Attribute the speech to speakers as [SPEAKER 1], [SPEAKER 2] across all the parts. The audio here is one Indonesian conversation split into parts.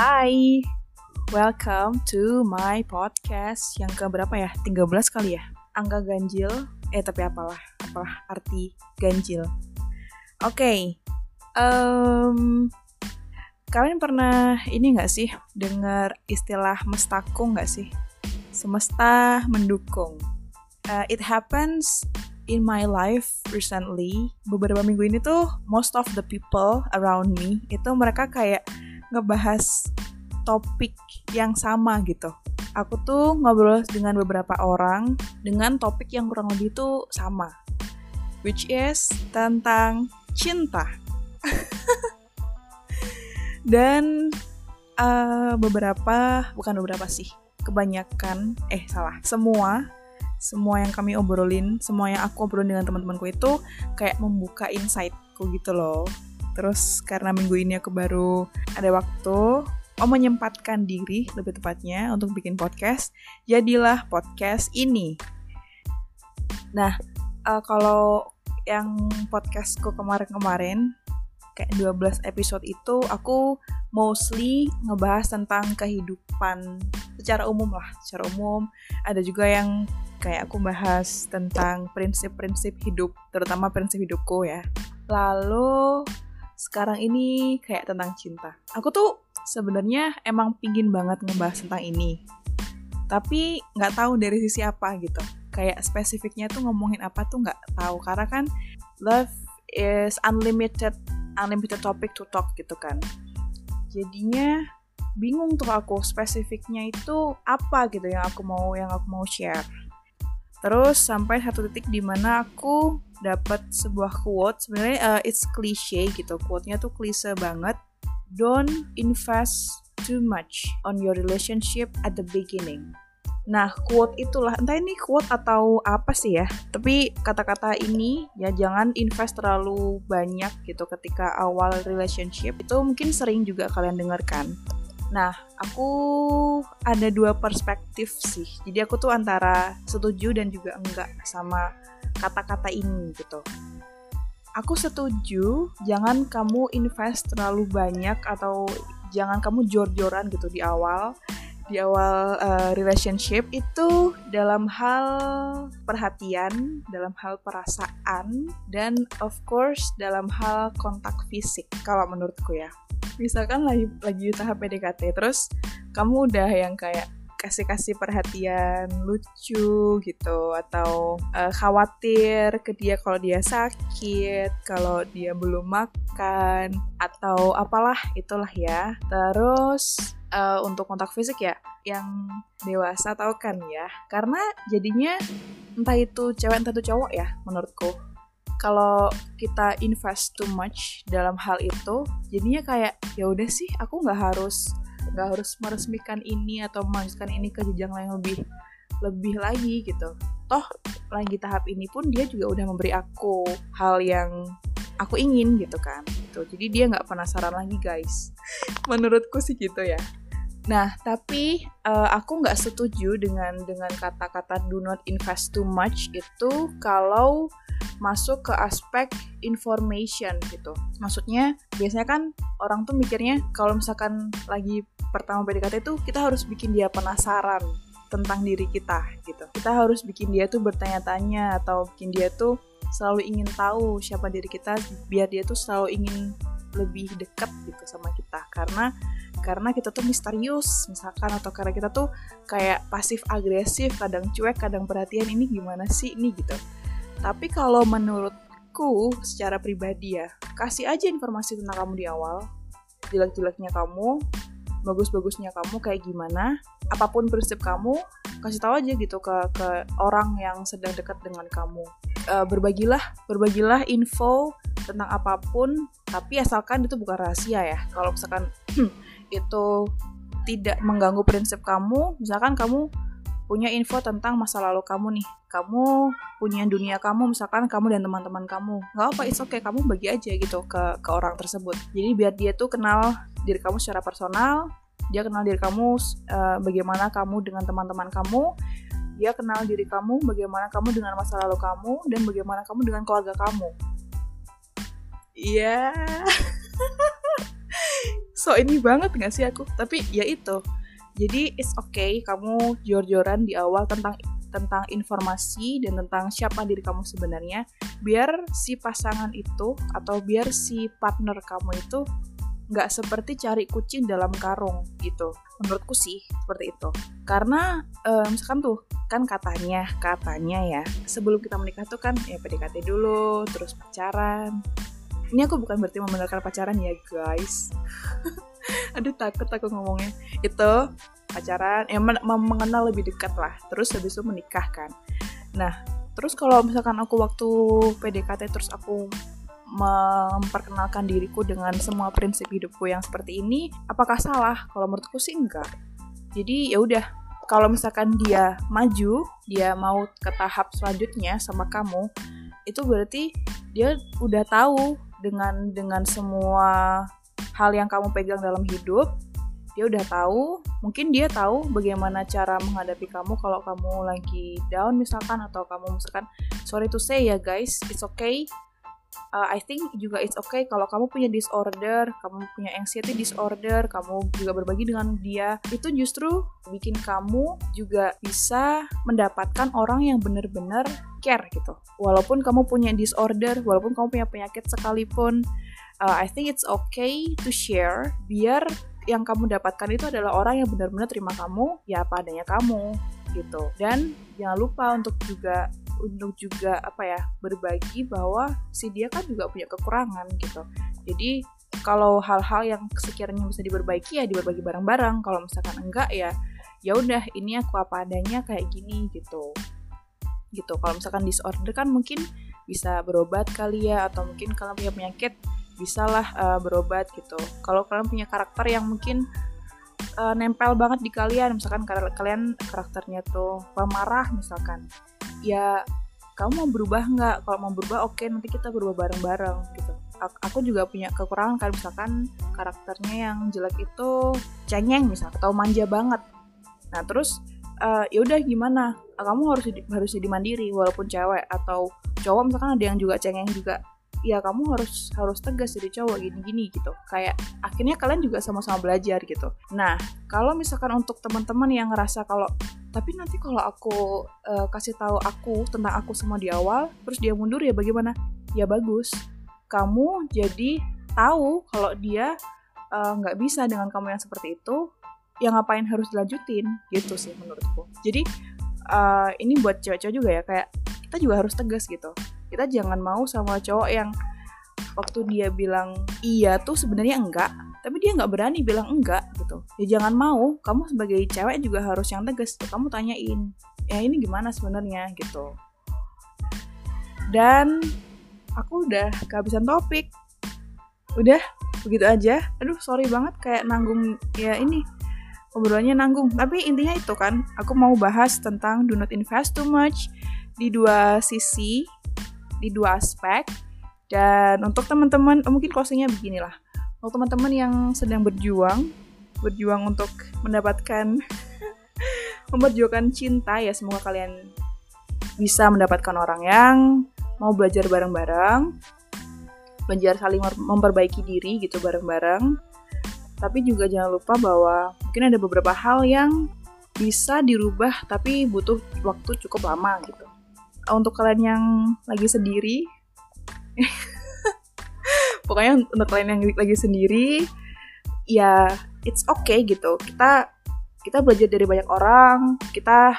[SPEAKER 1] Hai, welcome to my podcast yang ke berapa ya? 13 kali ya? Angka ganjil, eh tapi apalah, apalah arti ganjil. Oke, okay. um, kalian pernah ini nggak sih dengar istilah mestaku nggak sih? Semesta mendukung. Uh, it happens in my life recently. Beberapa minggu ini tuh most of the people around me itu mereka kayak ngebahas topik yang sama gitu. Aku tuh ngobrol dengan beberapa orang dengan topik yang kurang lebih tuh sama. Which is tentang cinta. Dan uh, beberapa, bukan beberapa sih, kebanyakan, eh salah, semua semua yang kami obrolin, semua yang aku obrolin dengan teman-temanku itu kayak membuka insightku gitu loh Terus karena minggu ini aku baru ada waktu mau menyempatkan diri lebih tepatnya untuk bikin podcast, jadilah podcast ini. Nah, uh, kalau yang podcastku kemarin-kemarin kayak 12 episode itu aku mostly ngebahas tentang kehidupan secara umum lah, secara umum. Ada juga yang kayak aku bahas tentang prinsip-prinsip hidup, terutama prinsip hidupku ya. Lalu sekarang ini kayak tentang cinta. Aku tuh sebenarnya emang pingin banget ngebahas tentang ini. Tapi nggak tahu dari sisi apa gitu. Kayak spesifiknya tuh ngomongin apa tuh nggak tahu. Karena kan love is unlimited, unlimited topic to talk gitu kan. Jadinya bingung tuh aku spesifiknya itu apa gitu yang aku mau yang aku mau share. Terus sampai satu titik di mana aku dapat sebuah quote sebenarnya uh, it's cliche gitu quote-nya tuh klise banget don't invest too much on your relationship at the beginning Nah, quote itulah, entah ini quote atau apa sih ya. Tapi kata-kata ini ya jangan invest terlalu banyak gitu ketika awal relationship. Itu mungkin sering juga kalian dengarkan. Nah, aku ada dua perspektif sih. Jadi aku tuh antara setuju dan juga enggak sama kata-kata ini gitu. Aku setuju, jangan kamu invest terlalu banyak atau jangan kamu jor-joran gitu di awal di awal uh, relationship itu dalam hal perhatian, dalam hal perasaan, dan of course dalam hal kontak fisik kalau menurutku ya. Misalkan lagi lagi tahap PDKT terus kamu udah yang kayak kasih-kasih perhatian lucu gitu atau uh, khawatir ke dia kalau dia sakit, kalau dia belum makan atau apalah itulah ya. Terus uh, untuk kontak fisik ya yang dewasa tau kan ya. Karena jadinya entah itu cewek entah itu cowok ya menurutku. Kalau kita invest too much dalam hal itu, jadinya kayak ya udah sih aku nggak harus nggak harus meresmikan ini atau melanjutkan ini ke jenjang yang lebih lebih lagi gitu. Toh lagi tahap ini pun dia juga udah memberi aku hal yang aku ingin gitu kan gitu. Jadi dia nggak penasaran lagi guys. Menurutku sih gitu ya Nah, tapi uh, aku nggak setuju dengan dengan kata-kata do not invest too much itu kalau masuk ke aspek information gitu. Maksudnya biasanya kan orang tuh mikirnya kalau misalkan lagi pertama PDKT itu kita harus bikin dia penasaran tentang diri kita gitu. Kita harus bikin dia tuh bertanya-tanya atau bikin dia tuh selalu ingin tahu siapa diri kita biar dia tuh selalu ingin lebih dekat gitu sama kita karena karena kita tuh misterius misalkan atau karena kita tuh kayak pasif agresif kadang cuek kadang perhatian ini gimana sih ini? gitu. Tapi kalau menurutku secara pribadi ya kasih aja informasi tentang kamu di awal jelek-jeleknya kamu bagus-bagusnya kamu kayak gimana apa pun prinsip kamu kasih tahu aja gitu ke ke orang yang sedang dekat dengan kamu. Uh, berbagilah berbagilah info tentang apa pun tapi asalkan itu bukan rahasia ya. Kalau misalkan itu tidak mengganggu prinsip kamu, misalkan kamu punya info tentang masa lalu kamu nih, kamu punya dunia kamu, misalkan kamu dan teman-teman kamu, nggak apa, it's okay, kamu bagi aja gitu ke ke orang tersebut. Jadi biar dia tuh kenal diri kamu secara personal, dia kenal diri kamu uh, bagaimana kamu dengan teman-teman kamu, dia kenal diri kamu bagaimana kamu dengan masa lalu kamu dan bagaimana kamu dengan keluarga kamu. Iya. Yeah. so ini banget gak sih aku? Tapi ya itu. Jadi it's okay kamu jor-joran di awal tentang tentang informasi dan tentang siapa diri kamu sebenarnya. Biar si pasangan itu atau biar si partner kamu itu nggak seperti cari kucing dalam karung gitu. Menurutku sih seperti itu. Karena um, misalkan tuh kan katanya katanya ya sebelum kita menikah tuh kan ya PDKT dulu terus pacaran ini aku bukan berarti membenarkan pacaran ya guys. Aduh takut aku ngomongnya. Itu pacaran ya mengenal lebih dekat lah. Terus habis itu menikah kan. Nah terus kalau misalkan aku waktu PDKT terus aku memperkenalkan diriku dengan semua prinsip hidupku yang seperti ini apakah salah? Kalau menurutku sih enggak. Jadi ya udah. Kalau misalkan dia maju dia mau ke tahap selanjutnya sama kamu itu berarti dia udah tahu dengan dengan semua hal yang kamu pegang dalam hidup dia udah tahu mungkin dia tahu bagaimana cara menghadapi kamu kalau kamu lagi down misalkan atau kamu misalkan sorry to say ya guys it's okay uh, I think juga it's okay kalau kamu punya disorder, kamu punya anxiety disorder, kamu juga berbagi dengan dia, itu justru bikin kamu juga bisa mendapatkan orang yang benar-benar care gitu. Walaupun kamu punya disorder, walaupun kamu punya penyakit sekalipun, uh, I think it's okay to share biar yang kamu dapatkan itu adalah orang yang benar-benar terima kamu ya apa adanya kamu gitu. Dan jangan lupa untuk juga untuk juga apa ya berbagi bahwa si dia kan juga punya kekurangan gitu. Jadi kalau hal-hal yang sekiranya bisa diperbaiki ya diperbaiki bareng-bareng. Kalau misalkan enggak ya ya udah ini aku apa adanya kayak gini gitu. Gitu. Kalau misalkan disorder kan mungkin bisa berobat kali ya atau mungkin kalau punya penyakit bisalah uh, berobat gitu. Kalau kalian punya karakter yang mungkin uh, nempel banget di kalian misalkan kalian karakternya tuh pemarah misalkan ya kamu mau berubah nggak? Kalau mau berubah oke okay, nanti kita berubah bareng-bareng gitu. Aku juga punya kekurangan kan misalkan karakternya yang jelek itu cengeng misalnya atau manja banget. Nah terus uh, ya udah gimana? Kamu harus harus jadi mandiri walaupun cewek atau cowok misalkan ada yang juga cengeng juga. Ya kamu harus harus tegas jadi cowok gini-gini gitu. Kayak akhirnya kalian juga sama-sama belajar gitu. Nah kalau misalkan untuk teman-teman yang ngerasa kalau tapi nanti kalau aku uh, kasih tahu aku tentang aku semua di awal terus dia mundur ya bagaimana? Ya bagus. Kamu jadi tahu kalau dia eh, nggak uh, bisa dengan kamu yang seperti itu yang ngapain harus dilanjutin? Gitu sih menurutku. Jadi uh, ini buat cewek-cewek juga ya kayak kita juga harus tegas gitu. Kita jangan mau sama cowok yang waktu dia bilang iya tuh sebenarnya enggak tapi dia nggak berani bilang enggak gitu. Ya jangan mau kamu sebagai cewek juga harus yang tegas kamu tanyain ya ini gimana sebenarnya? gitu. Dan aku udah kehabisan topik. Udah begitu aja. Aduh sorry banget kayak nanggung ya ini obrolannya nanggung. Tapi intinya itu kan aku mau bahas tentang do not invest too much di dua sisi di dua aspek. Dan untuk teman-teman oh, mungkin closingnya beginilah. Untuk teman-teman yang sedang berjuang berjuang untuk mendapatkan memperjuangkan cinta ya. Semoga kalian bisa mendapatkan orang yang mau belajar bareng-bareng belajar saling memperbaiki diri gitu bareng-bareng. Tapi juga jangan lupa bahwa mungkin ada beberapa hal yang bisa dirubah tapi butuh waktu cukup lama gitu. Untuk kalian yang lagi sendiri pokoknya untuk kalian yang lagi sendiri ya it's okay gitu kita kita belajar dari banyak orang kita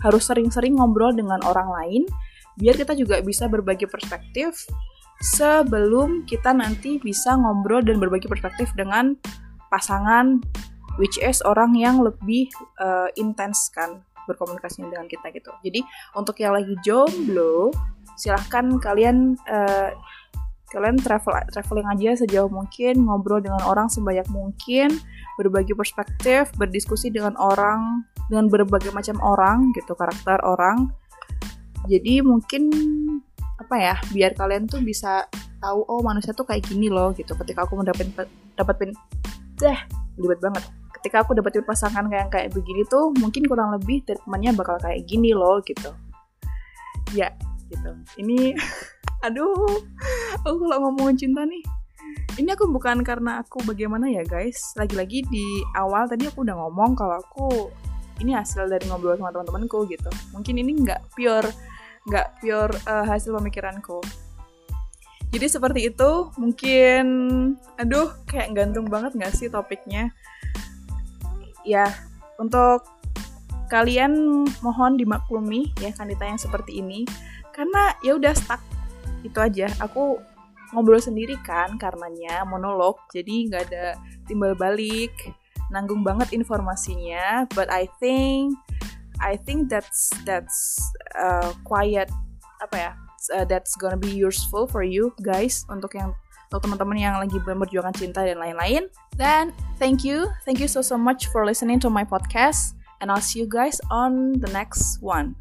[SPEAKER 1] harus sering-sering ngobrol dengan orang lain biar kita juga bisa berbagi perspektif sebelum kita nanti bisa ngobrol dan berbagi perspektif dengan pasangan which is orang yang lebih uh, intens kan berkomunikasi dengan kita gitu. Jadi untuk yang lagi jomblo, silahkan kalian uh, kalian travel traveling aja sejauh mungkin, ngobrol dengan orang sebanyak mungkin, berbagi perspektif, berdiskusi dengan orang dengan berbagai macam orang gitu, karakter orang. Jadi mungkin apa ya, biar kalian tuh bisa tahu oh manusia tuh kayak gini loh gitu. Ketika aku mendapatkan dapetin deh, ribet banget ketika aku dapetin pasangan kayak kayak begini tuh mungkin kurang lebih treatmentnya bakal kayak gini loh gitu ya gitu ini aduh aku kalau ngomongin cinta nih ini aku bukan karena aku bagaimana ya guys. Lagi-lagi di awal tadi aku udah ngomong kalau aku ini hasil dari ngobrol sama teman-temanku gitu. Mungkin ini nggak pure nggak pure uh, hasil pemikiranku. Jadi seperti itu mungkin aduh kayak gantung banget nggak sih topiknya? Ya untuk kalian mohon dimaklumi ya kandidat yang seperti ini. Karena ya udah stuck itu aja. Aku ngobrol sendiri kan karenanya monolog. Jadi nggak ada timbal balik. Nanggung banget informasinya. But I think I think that's that's uh, quiet apa ya uh, that's gonna be useful for you guys. Untuk yang untuk teman-teman yang lagi berjuangan cinta dan lain-lain. Then thank you. Thank you so so much for listening to my podcast. And I'll see you guys on the next one